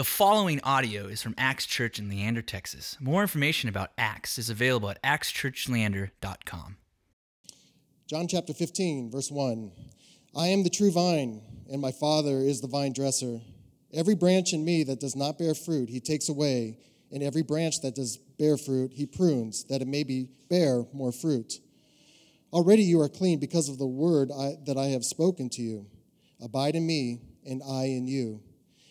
The following audio is from Acts Church in Leander, Texas. More information about Acts is available at actschurchleander.com. John chapter 15, verse 1. I am the true vine, and my Father is the vine dresser. Every branch in me that does not bear fruit, he takes away, and every branch that does bear fruit, he prunes, that it may be bear more fruit. Already you are clean because of the word I, that I have spoken to you. Abide in me, and I in you.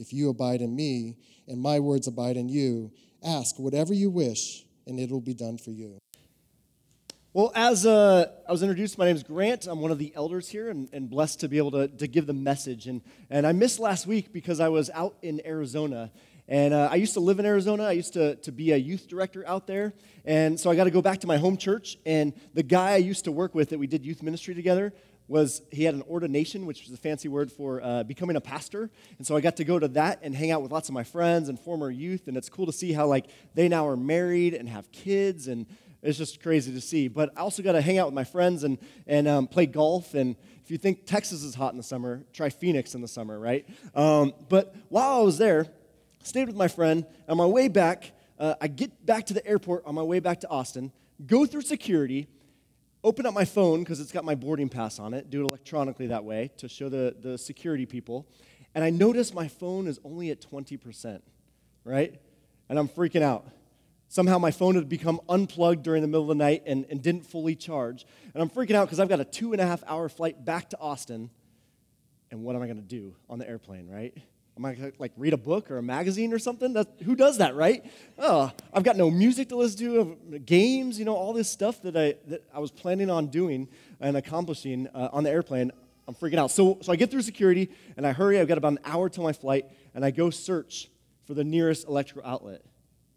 If you abide in me, and my words abide in you, ask whatever you wish, and it will be done for you. Well, as uh, I was introduced, my name is Grant. I'm one of the elders here and, and blessed to be able to, to give the message. And, and I missed last week because I was out in Arizona. And uh, I used to live in Arizona. I used to, to be a youth director out there. And so I got to go back to my home church. And the guy I used to work with that we did youth ministry together was he had an ordination, which was a fancy word for uh, becoming a pastor. And so I got to go to that and hang out with lots of my friends and former youth. And it's cool to see how like they now are married and have kids, and it's just crazy to see. But I also got to hang out with my friends and and um, play golf. And if you think Texas is hot in the summer, try Phoenix in the summer, right? Um, but while I was there, stayed with my friend. On my way back, uh, I get back to the airport on my way back to Austin, go through security open up my phone because it's got my boarding pass on it, do it electronically that way to show the, the security people. And I notice my phone is only at 20%, right? And I'm freaking out. Somehow my phone had become unplugged during the middle of the night and, and didn't fully charge. And I'm freaking out because I've got a two and a half hour flight back to Austin. And what am I going to do on the airplane, right? Am I to like read a book or a magazine or something? That, who does that, right? Oh, I've got no music to listen to, games, you know, all this stuff that I, that I was planning on doing and accomplishing uh, on the airplane. I'm freaking out. So, so I get through security and I hurry. I've got about an hour till my flight and I go search for the nearest electrical outlet.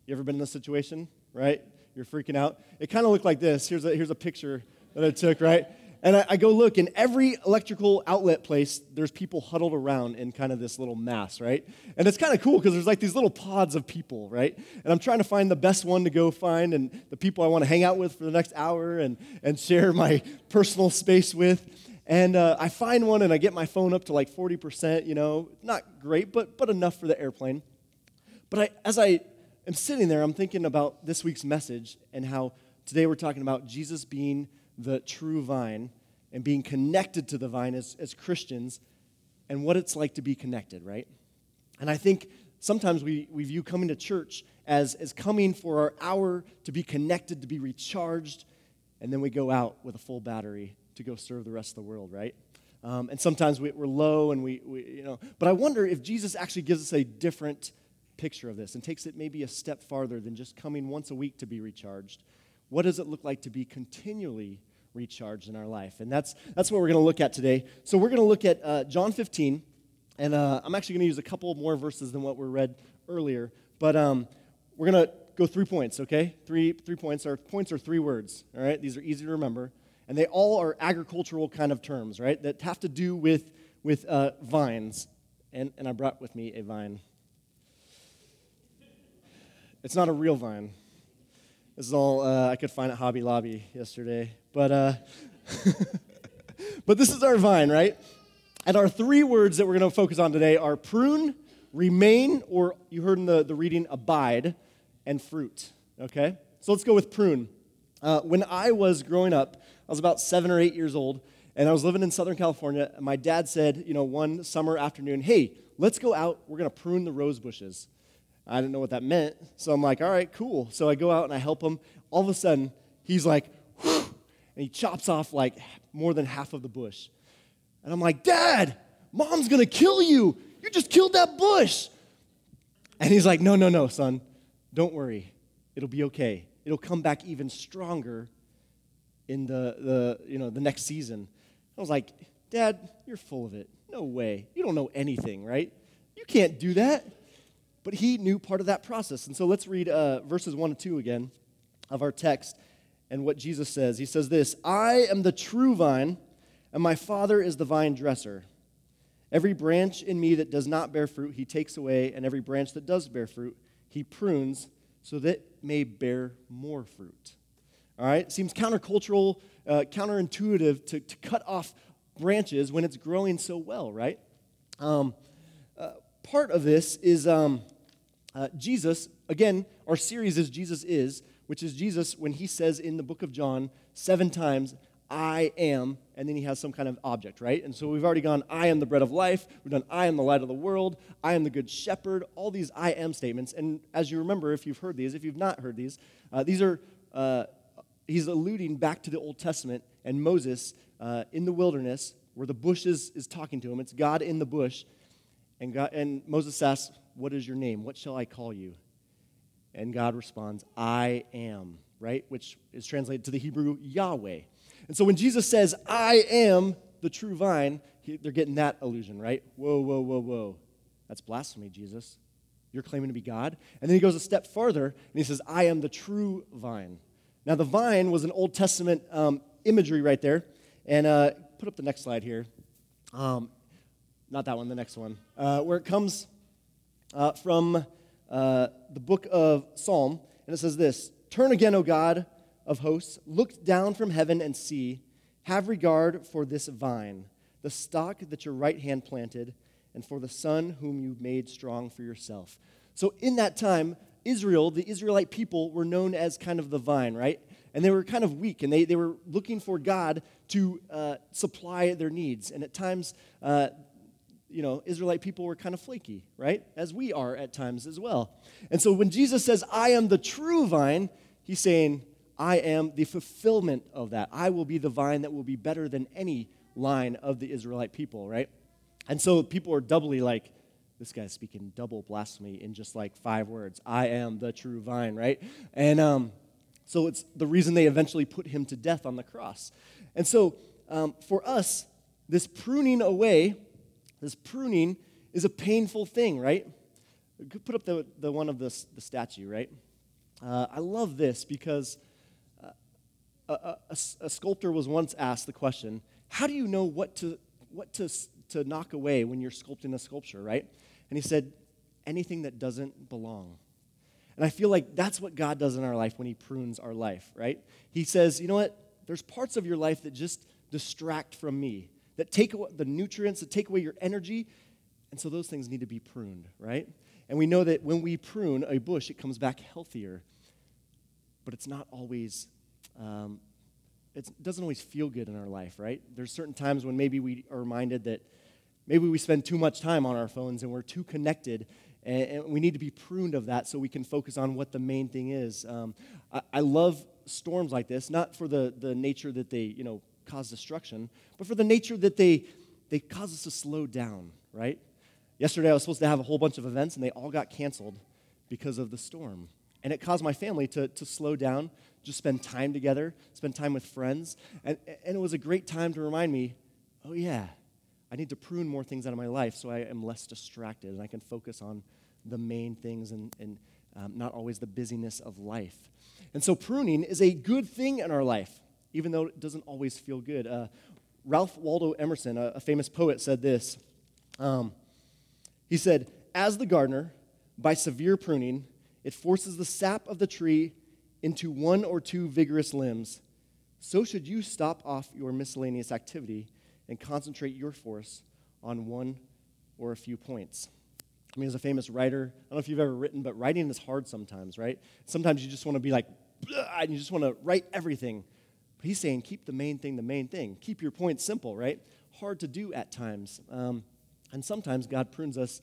You ever been in this situation, right? You're freaking out. It kind of looked like this. Here's a, here's a picture that I took, right? And I, I, go look, in every electrical outlet place, there's people huddled around in kind of this little mass, right? And it's kind of cool because there's like these little pods of people, right? And I'm trying to find the best one to go find and the people I want to hang out with for the next hour and, and share my personal space with. And uh, I find one and I get my phone up to like 40%, you know, not great, but, but enough for the airplane. But I, as I am sitting there, I'm thinking about this week's message and how today we're talking about Jesus being the true vine and being connected to the vine as, as Christians and what it's like to be connected, right? And I think sometimes we, we view coming to church as, as coming for our hour to be connected, to be recharged, and then we go out with a full battery to go serve the rest of the world, right? Um, and sometimes we, are low and we, we, you know, but I wonder if Jesus actually gives us a different picture of this and takes it maybe a step farther than just coming once a week to be recharged what does it look like to be continually recharged in our life? And that's, that's what we're going to look at today. So we're going to look at uh, John 15, and uh, I'm actually going to use a couple more verses than what we read earlier, but um, we're going to go three points, okay? Three, three points. Our points are three words, all right? These are easy to remember. And they all are agricultural kind of terms, right? That have to do with, with uh, vines. And, and I brought with me a vine. It's not a real vine. This is all uh, I could find at Hobby Lobby yesterday. But, uh, but this is our vine, right? And our three words that we're going to focus on today are prune, remain, or you heard in the, the reading, abide, and fruit. Okay? So let's go with prune. Uh, when I was growing up, I was about seven or eight years old, and I was living in Southern California. And my dad said, you know, one summer afternoon, hey, let's go out. We're going to prune the rose bushes. I didn't know what that meant. So I'm like, all right, cool. So I go out and I help him. All of a sudden, he's like, and he chops off like more than half of the bush. And I'm like, Dad, mom's gonna kill you. You just killed that bush. And he's like, No, no, no, son. Don't worry. It'll be okay. It'll come back even stronger in the, the, you know, the next season. I was like, Dad, you're full of it. No way. You don't know anything, right? You can't do that. But he knew part of that process. And so let's read uh, verses 1 and 2 again of our text and what Jesus says. He says this I am the true vine, and my Father is the vine dresser. Every branch in me that does not bear fruit, he takes away, and every branch that does bear fruit, he prunes so that it may bear more fruit. All right? Seems countercultural, uh, counterintuitive to, to cut off branches when it's growing so well, right? Um, uh, part of this is um, uh, Jesus, again, our series is Jesus is, which is Jesus when he says in the book of John seven times, I am, and then he has some kind of object, right? And so we've already gone, I am the bread of life. We've done, I am the light of the world. I am the good shepherd. All these I am statements. And as you remember, if you've heard these, if you've not heard these, uh, these are, uh, he's alluding back to the Old Testament and Moses uh, in the wilderness where the bush is, is talking to him. It's God in the bush. And, God, and Moses asks, What is your name? What shall I call you? And God responds, I am, right? Which is translated to the Hebrew Yahweh. And so when Jesus says, I am the true vine, he, they're getting that illusion, right? Whoa, whoa, whoa, whoa. That's blasphemy, Jesus. You're claiming to be God. And then he goes a step farther and he says, I am the true vine. Now, the vine was an Old Testament um, imagery right there. And uh, put up the next slide here. Um, not that one, the next one. Uh, where it comes uh, from uh, the book of Psalm. And it says this Turn again, O God of hosts, look down from heaven and see, have regard for this vine, the stock that your right hand planted, and for the son whom you made strong for yourself. So, in that time, Israel, the Israelite people, were known as kind of the vine, right? And they were kind of weak, and they, they were looking for God to uh, supply their needs. And at times, uh, you know, Israelite people were kind of flaky, right? As we are at times as well. And so when Jesus says, I am the true vine, he's saying, I am the fulfillment of that. I will be the vine that will be better than any line of the Israelite people, right? And so people are doubly like, this guy's speaking double blasphemy in just like five words. I am the true vine, right? And um, so it's the reason they eventually put him to death on the cross. And so um, for us, this pruning away, this pruning is a painful thing, right? Put up the, the one of the, the statue, right? Uh, I love this because a, a, a, sculptor was once asked the question how do you know what to, what to, to knock away when you're sculpting a sculpture, right? And he said, anything that doesn't belong. And I feel like that's what God does in our life when he prunes our life, right? He says, you know what? There's parts of your life that just distract from me, that take away the nutrients, that take away your energy. And so those things need to be pruned, right? And we know that when we prune a bush, it comes back healthier. But it's not always um, it doesn't always feel good in our life, right? There's certain times when maybe we are reminded that maybe we spend too much time on our phones and we're too connected, and, we need to be pruned of that so we can focus on what the main thing is. Um, I, I love storms like this, not for the, the nature that they, you know, cause destruction, but for the nature that they, they cause us to slow down, right? Yesterday I was supposed to have a whole bunch of events and they all got canceled because of the storm. And it caused my family to, to slow down, just spend time together, spend time with friends. And, and it was a great time to remind me oh, yeah, I need to prune more things out of my life so I am less distracted and I can focus on the main things and, and um, not always the busyness of life. And so pruning is a good thing in our life, even though it doesn't always feel good. Uh, Ralph Waldo Emerson, a, a, famous poet, said this. Um, he said, As the gardener, by severe pruning, it forces the sap of the tree into one or two vigorous limbs, so should you stop off your miscellaneous activity and concentrate your force on one or a few points. I mean, as a famous writer, I don't know if you've ever written, but writing is hard sometimes, right? Sometimes you just want to be like, and you just want to write everything. But he's saying, keep the main thing the main thing. Keep your points simple, right? Hard to do at times. Um, and sometimes God prunes us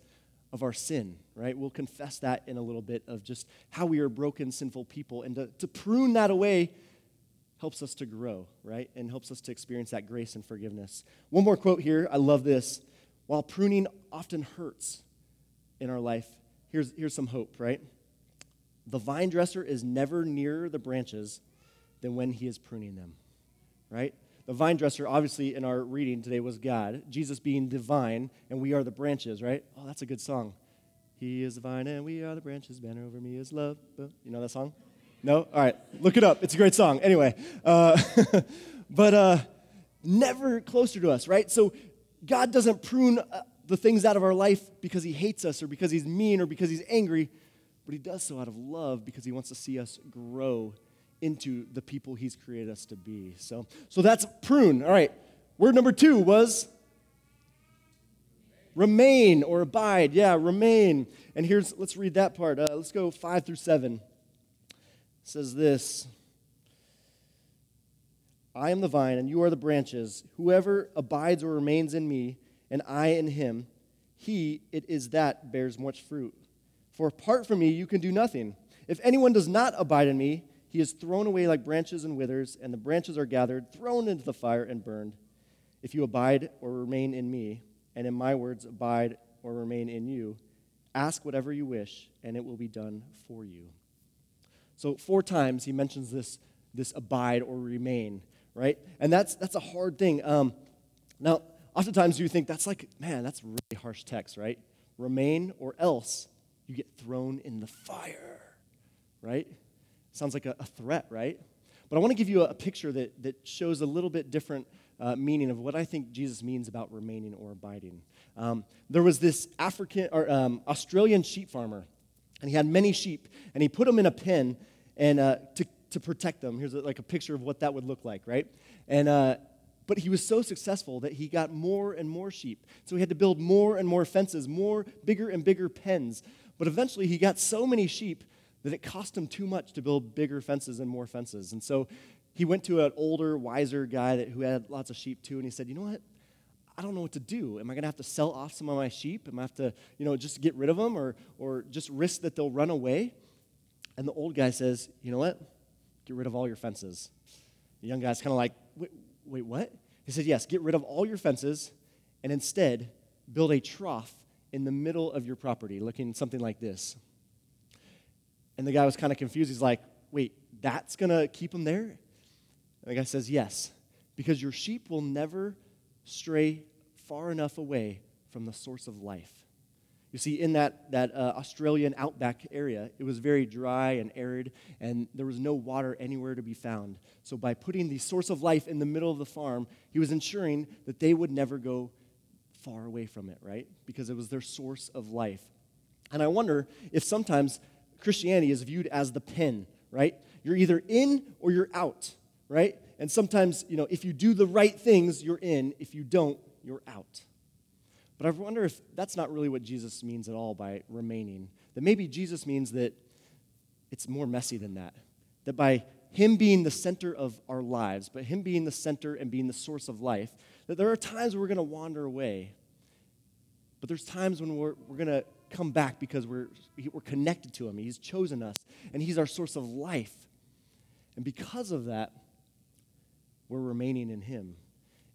of our sin, right? We'll confess that in a little bit of just how we are broken, sinful people. And to, to prune that away helps us to grow, right? And helps us to experience that grace and forgiveness. One more quote here. I love this. While pruning often hurts in our life, here's, here's some hope, right? The vine dresser is never nearer the branches than when he is pruning them, right? The vine dresser, obviously, in our reading today was God, Jesus being divine, and we are the branches, right? Oh, that's a good song. He is the vine and we are the branches. Banner over me is love. You know that song? No? All right, look it up. It's a great song. Anyway, uh, but uh, never closer to us, right? So God doesn't prune uh, the things out of our life because He hates us or because He's mean or because He's angry, but He does so out of love because He wants to see us grow into the people He's created us to be. So, so that's prune. All right. Word number two was remain or abide. Yeah, remain. And here's, let's read that part. Uh, let's go five through seven. It says this I am the vine, and you are the branches. Whoever abides or remains in me, and I in him, he it is that bears much fruit. For apart from me, you can do nothing. If anyone does not abide in me, he is thrown away like branches and withers, and the branches are gathered, thrown into the fire, and burned. If you abide or remain in me, and in my words abide or remain in you, ask whatever you wish, and it will be done for you. So, four times he mentions this, this abide or remain, right? And that's, that's a hard thing. Um, now, oftentimes you think that's like, man, that's really harsh text, right? Remain or else you get thrown in the fire, right? Sounds like a, a threat, right? But I want to give you a, a picture that, that shows a little bit different uh, meaning of what I think Jesus means about remaining or abiding. Um, there was this African or um, Australian sheep farmer, and he had many sheep, and he put them in a pen and uh, to, to protect them. Here's a, like a picture of what that would look like, right? And uh, but he was so successful that he got more and more sheep. So he had to build more and more fences, more bigger and bigger pens. But eventually he got so many sheep that it cost him too much to build bigger fences and more fences. And so he went to an older, wiser guy that, who had lots of sheep too, and he said, You know what? I don't know what to do. Am I going to have to sell off some of my sheep? Am I have to, you know, just get rid of them or, or just risk that they'll run away? And the old guy says, You know what? Get rid of all your fences. The young guy's kind of like, wait, wait, what? He said, Yes, get rid of all your fences and instead build a trough in the middle of your property, looking something like this. And the guy was kind of confused. He's like, Wait, that's going to keep them there? And the guy says, Yes, because your sheep will never stray far enough away from the source of life. You see, in that, that uh, Australian outback area, it was very dry and arid, and there was no water anywhere to be found. So, by putting the source of life in the middle of the farm, he was ensuring that they would never go far away from it, right? Because it was their source of life. And I wonder if sometimes Christianity is viewed as the pen, right? You're either in or you're out right? And sometimes, you know, if you do the right things, you're in. If you don't, you're out. But I wonder if that's not really what Jesus means at all by remaining. That maybe Jesus means that it's more messy than that. That by Him being the center of our lives, but Him being the center and being the source of life, that there are times we're going to wander away. But there's times when we're, we're going to come back because we're, we're connected to Him. He's chosen us, and He's our source of life. And because of that, we're remaining in Him.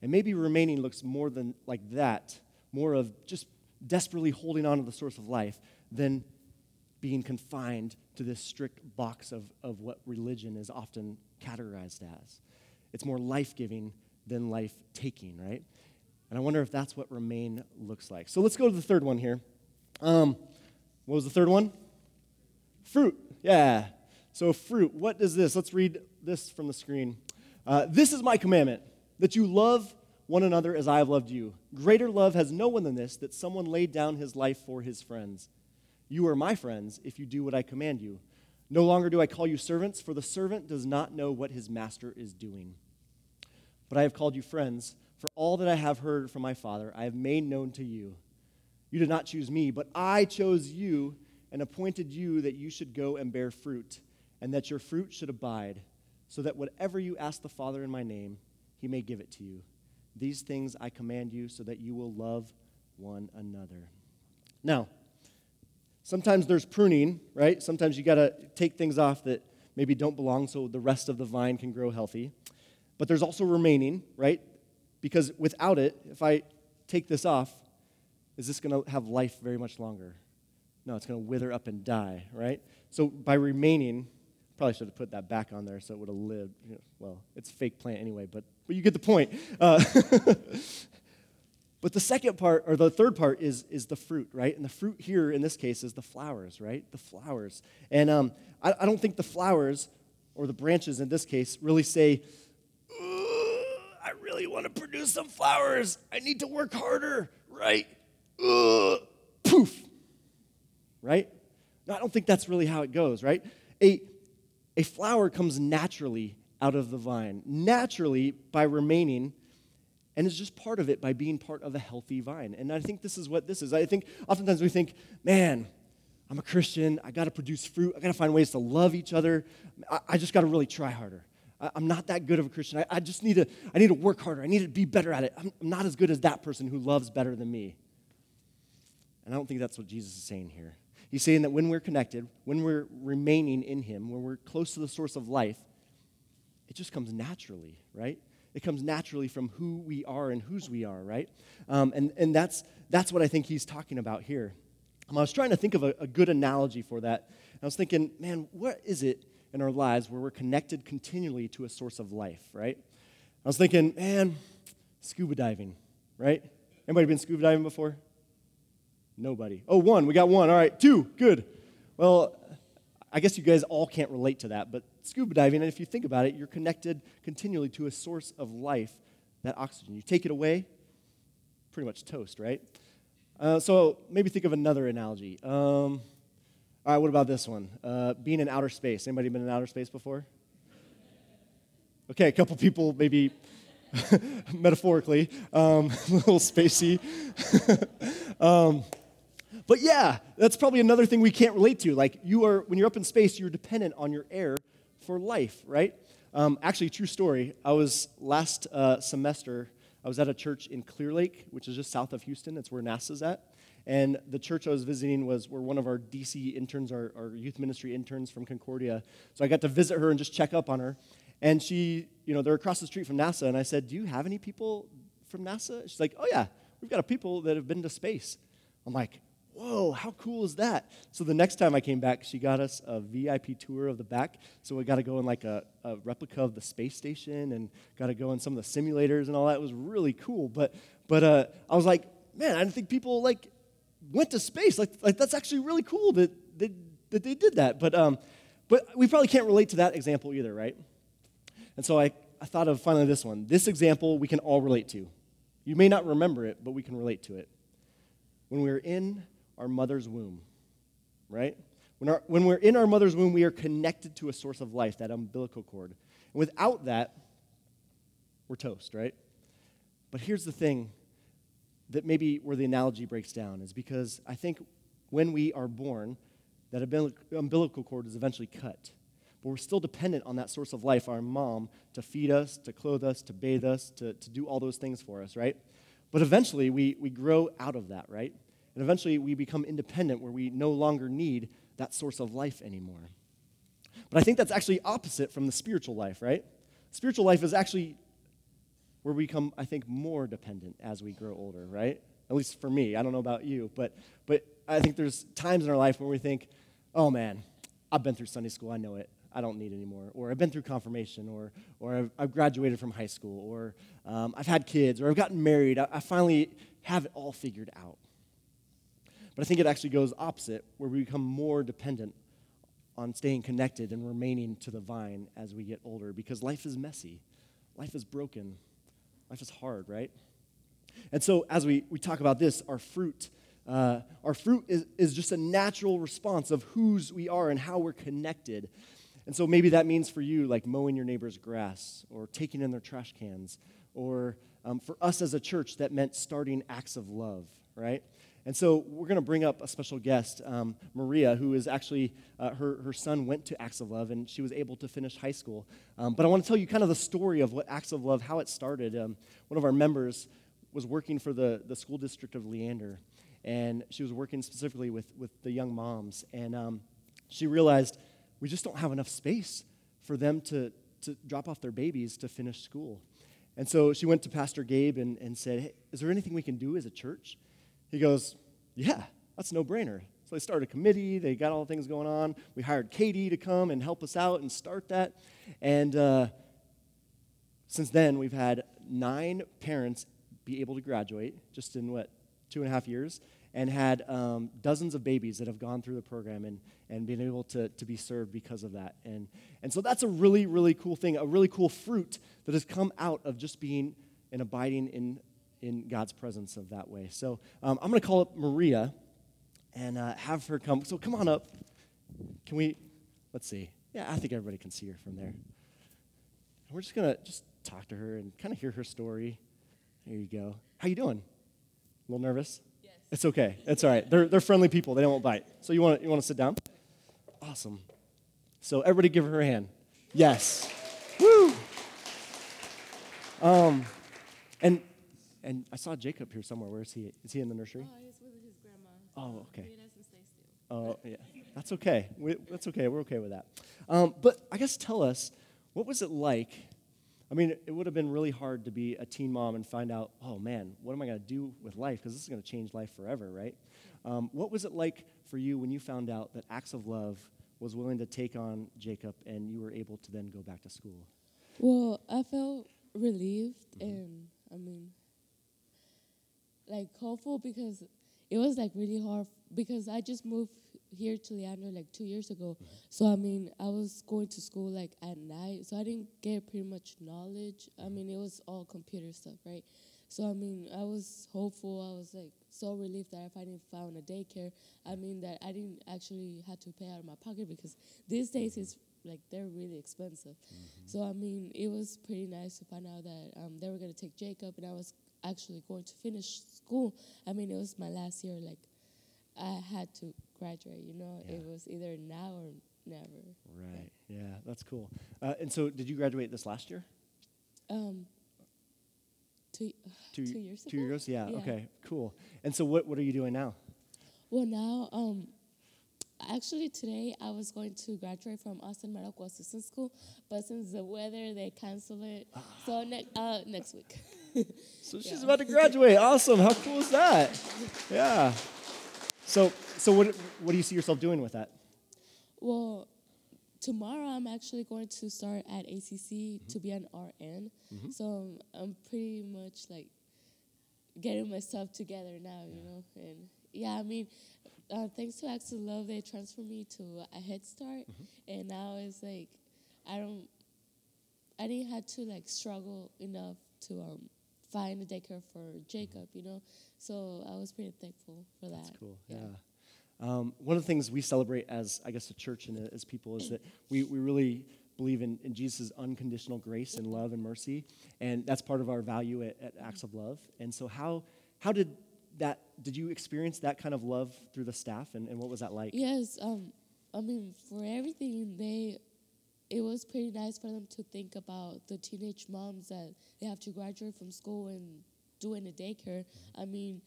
And maybe remaining looks more than like that, more of just desperately holding on to the source of life than being confined to this strict box of, of what religion is often categorized as. It's more life giving than life taking, right? And I wonder if that's what remain looks like. So let's go to the third one here. Um, what was the third one? Fruit. Yeah. So, fruit. What is this? Let's read this from the screen. Uh, this is my commandment that you love one another as I have loved you. Greater love has no one than this that someone laid down his life for his friends. You are my friends if you do what I command you. No longer do I call you servants, for the servant does not know what his master is doing. But I have called you friends, for all that I have heard from my Father I have made known to you. You did not choose me, but I chose you and appointed you that you should go and bear fruit, and that your fruit should abide so that whatever you ask the Father in my name, he may give it to you. These things I command you so that you will love one another. Now, sometimes there's pruning, right? Sometimes you got to take things off that maybe don't belong so the rest of the vine can grow healthy. But there's also remaining, right? Because without it, if I take this off, is this going to have life very much longer? No, it's going to wither up and die, right? So by remaining, Probably should have put that back on there so it would have lived. Well, it's a fake plant anyway, but, but you get the point. Uh, But the second part, or the third part, is, is the fruit, right? And the fruit here in this case is the flowers, right? The flowers. And um, I, I don't think the flowers, or the branches in this case, really say, I really want to produce some flowers. I need to work harder, right? Ugh, poof, right? No, I don't think that's really how it goes, right? A, a flower comes naturally out of the vine, naturally by remaining, and is just part of it by being part of a healthy vine. And I think this is what this is. I think oftentimes we think, man, I'm a Christian. I got to produce fruit. I got to find ways to love each other. I, I just got to really try harder. I, am not that good of a Christian. I, I, just need to, I need to work harder. I need to be better at it. I'm, I'm not as good as that person who loves better than me. And I don't think that's what Jesus is saying here. He's saying that when we're connected, when we're remaining in Him, when we're close to the source of life, it just comes naturally, right? It comes naturally from who we are and whose we are, right? Um, and and that's, that's what I think he's talking about here. Um, I was trying to think of a, a good analogy for that. I was thinking, man, what is it in our lives where we're connected continually to a source of life, right? I was thinking, man, scuba diving, right? Anybody been scuba diving before? Nobody. Oh, one. We got one. All right. Two. Good. Well, I guess you guys all can't relate to that, but scuba diving, and if you think about it, you're connected continually to a source of life, that oxygen. You take it away, pretty much toast, right? Uh, so maybe think of another analogy. Um, all right, what about this one? Uh, being in outer space. Anybody been in outer space before? Okay, a couple people maybe metaphorically, um, a little spacey. um, but yeah, that's probably another thing we can't relate to. Like you are, when you're up in space, you're dependent on your air for life, right? Um, actually, true story. I was last uh, semester. I was at a church in Clear Lake, which is just south of Houston. That's where NASA's at. And the church I was visiting was where one of our DC interns, our, our youth ministry interns from Concordia. So I got to visit her and just check up on her. And she, you know, they're across the street from NASA. And I said, Do you have any people from NASA? She's like, Oh, yeah, we've got a people that have been to space. I'm like, whoa, how cool is that? So the next time I came back, she got us a VIP tour of the back. So we got to go in like a, a, replica of the space station and got to go in some of the simulators and all that. It was really cool. But, but uh, I was like, man, I didn't think people like went to space. Like, like that's actually really cool that, that, that they did that. But, um, but we probably can't relate to that example either, right? And so I, I thought of finally this one. This example we can all relate to. You may not remember it, but we can relate to it. When we were in our mother's womb, right? When, our, when we're in our mother's womb, we are connected to a source of life, that umbilical cord. And without that, we're toast, right? But here's the thing that maybe where the analogy breaks down is because I think when we are born, that umbilical cord is eventually cut. But we're still dependent on that source of life, our mom, to feed us, to clothe us, to bathe us, to, to do all those things for us, right? But eventually we, we grow out of that, right? And eventually we become independent where we no longer need that source of life anymore. But I think that's actually opposite from the spiritual life, right? Spiritual life is actually where we become, I think, more dependent as we grow older, right? At least for me. I don't know about you, but, but I think there's times in our life where we think, oh man, I've been through Sunday school, I know it. I don't need anymore. Or I've been through confirmation, or, or I've, I've graduated from high school, or um, I've had kids, or I've gotten married. I, I finally have it all figured out. But I think it actually goes opposite, where we become more dependent on staying connected and remaining to the vine as we get older because life is messy, life is broken, life is hard, right? And so, as we, we talk about this, our fruit, uh, our fruit is, is just a natural response of whose we are and how we're connected. And so, maybe that means for you, like mowing your neighbor's grass or taking in their trash cans, or um, for us as a church, that meant starting acts of love, right? And so we're going to bring up a special guest, um, Maria, who is actually, uh, her, her son went to Acts of Love and she was able to finish high school. Um, but I want to tell you kind of the story of what Acts of Love, how it started. Um, one of our members was working for the, the school district of Leander, and she was working specifically with, with the young moms. And um, she realized we just don't have enough space for them to, to drop off their babies to finish school. And so she went to Pastor Gabe and, and said, hey, Is there anything we can do as a church? He goes, Yeah, that's no brainer. So they started a committee, they got all the things going on. We hired Katie to come and help us out and start that. And uh, since then, we've had nine parents be able to graduate just in what, two and a half years, and had um, dozens of babies that have gone through the program and, and been able to, to be served because of that. And, and so that's a really, really cool thing, a really cool fruit that has come out of just being and abiding in, in God's presence of that way. So um, I'm going to call up Maria and uh, have her come. So come on up. Can we, let's see. Yeah, I think everybody can see her from there. We're just going to just talk to her and kind of hear her story. There you go. How you doing? A little nervous? Yes. It's okay. It's all right. They're, they're friendly people. They don't bite. So you want you want to sit down? Awesome. So everybody give her a hand. Yes. Woo. Um, and and I saw Jacob here somewhere. Where is he? Is he in the nursery? Oh, he's with his grandma. Oh, okay. He doesn't stay still. Oh, yeah. That's okay. We, that's okay. We're okay with that. Um, but I guess tell us, what was it like? I mean, it would have been really hard to be a teen mom and find out, oh man, what am I going to do with life? Because this is going to change life forever, right? Um, what was it like for you when you found out that Acts of Love was willing to take on Jacob and you were able to then go back to school? Well, I felt relieved and I mean, like hopeful because it was like really hard because I just moved here to Leander like two years ago. So I mean, I was going to school like at night, so I didn't get pretty much knowledge. I mean, it was all computer stuff, right? So I mean, I was hopeful. I was like so relieved that I finally found a daycare. I mean, that I didn't actually have to pay out of my pocket because these days it's like they're really expensive. So I mean, it was pretty nice to find out that um, they were gonna take Jacob, and I was actually going to finish school. I mean, it was my last year. Like, I had to graduate. You know, Yeah. it was either now or never. Right. Yeah, that's cool. Uh, and so, did you graduate this last year? Um, two Two, two years Two ago. years? Yeah, Yeah. Okay. Cool. And so, what what are you doing now? Well, now, um, actually today I was going to graduate from Austin Medical Assistant School, but since the weather, they canceled it. So ne- uh, next week. So she's Yeah. about to graduate. Awesome. How cool is that? Yeah. So so what what do you see yourself doing with that? well, tomorrow I'm actually going to start at ACC to be an RN. So I'm pretty much like getting myself together now, you know. And yeah, I mean, uh, thanks to of Love, they transferred me to a Head Start, and now it's like I don't, I didn't have to like struggle enough to um, find a daycare for Jacob, you know. So I was pretty thankful for that. That's cool. Yeah. Um, one of the things we celebrate as, I guess, a church and as people is that we, we really believe in, in Jesus' unconditional grace and love and mercy. And that's part of our value at, at Acts of Love. And so, how, how did that, did you experience that kind of love through the staff? And, and what was that like? Yes, um, I mean, for everything, they, it was pretty nice for them to think about the teenage moms that they have to graduate from school and doing a daycare. I mean,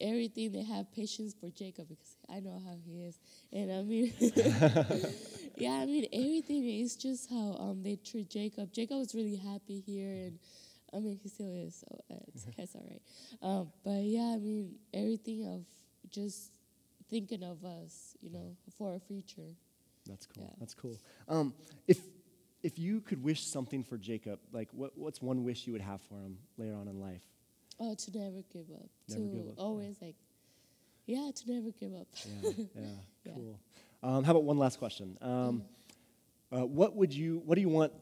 everything they have patience for Jacob because I know how he is, and I mean, yeah, I mean everything is just how um they treat Jacob. Jacob was really happy here, and I mean he still is, so uh, it's, it's all right. Um, but yeah, I mean everything of just thinking of us, you know, for our future. That's cool. Yeah. That's cool. Um, if if you could wish something for Jacob, like what, what's one wish you would have for him later on in life? Oh, to never give up. Never to give up, yeah. always like, yeah, to never give up. Yeah, yeah, Yeah. cool. Um, how about one last question? Um, uh, what would you? What do you want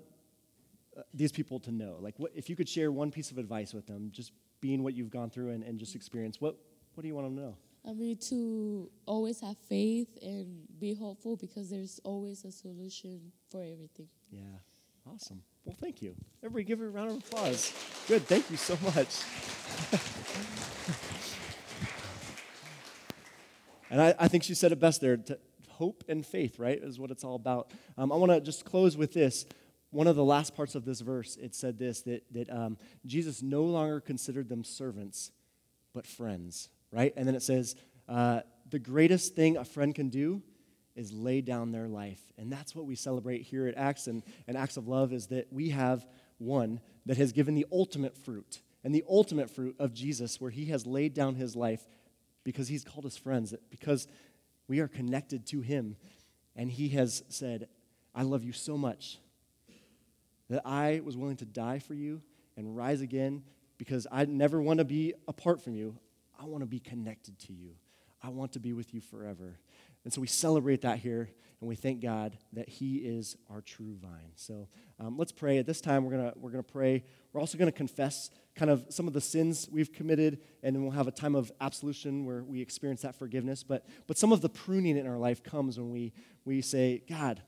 uh, these people to know? Like, what if you could share one piece of advice with them, just being what you've gone through and, and just experience? What What do you want them to know? I mean, to always have faith and be hopeful because there's always a solution for everything. Yeah, awesome. Well, thank you. Everybody, give her a round of applause. Good. Thank you so much. And I, I think she said it best there. To, hope and faith, right, is what it's all about. Um, I want to just close with this. One of the last parts of this verse, it said this that, that um, Jesus no longer considered them servants, but friends, right? And then it says, uh, the greatest thing a friend can do is lay down their life. And that's what we celebrate here at Acts and, and Acts of Love is that we have one that has given the ultimate fruit and the ultimate fruit of Jesus, where he has laid down his life because he's called us friends, because we are connected to him. And he has said, I love you so much that I was willing to die for you and rise again because I never want to be apart from you. I want to be connected to you. I want to be with you forever. And so we celebrate that here, and we thank God that He is our true vine. So um, let's pray. At this time, we're going we're gonna pray. We're also going to confess kind of some of the sins we've committed, and then we'll have a time of absolution where we experience that forgiveness. But, but some of the pruning in our life comes when we, we say, God,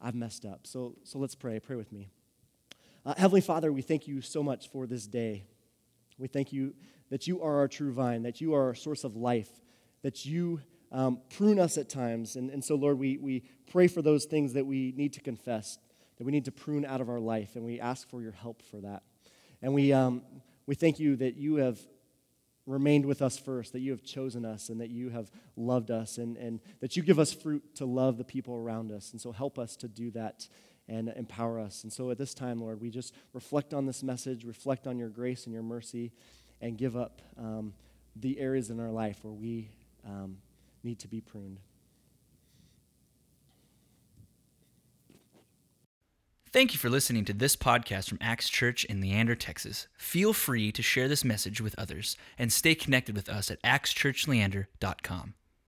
I've messed up. So, so let's pray. Pray with me. Uh, Heavenly Father, we thank you so much for this day. We thank you that you are our true vine, that you are our source of life, that you um, prune us at times. And, and so, Lord, we, we pray for those things that we need to confess, that we need to prune out of our life, and we ask for your help for that. And we, um, we thank you that you have remained with us first, that you have chosen us, and that you have loved us, and, and that you give us fruit to love the people around us. And so, help us to do that and empower us. And so, at this time, Lord, we just reflect on this message, reflect on your grace and your mercy, and give up um, the areas in our life where we um, need to be pruned. Thank you for listening to this podcast from Acts Church in Leander, Texas. Feel free to share this message with others and stay connected with us at actschurchleander.com.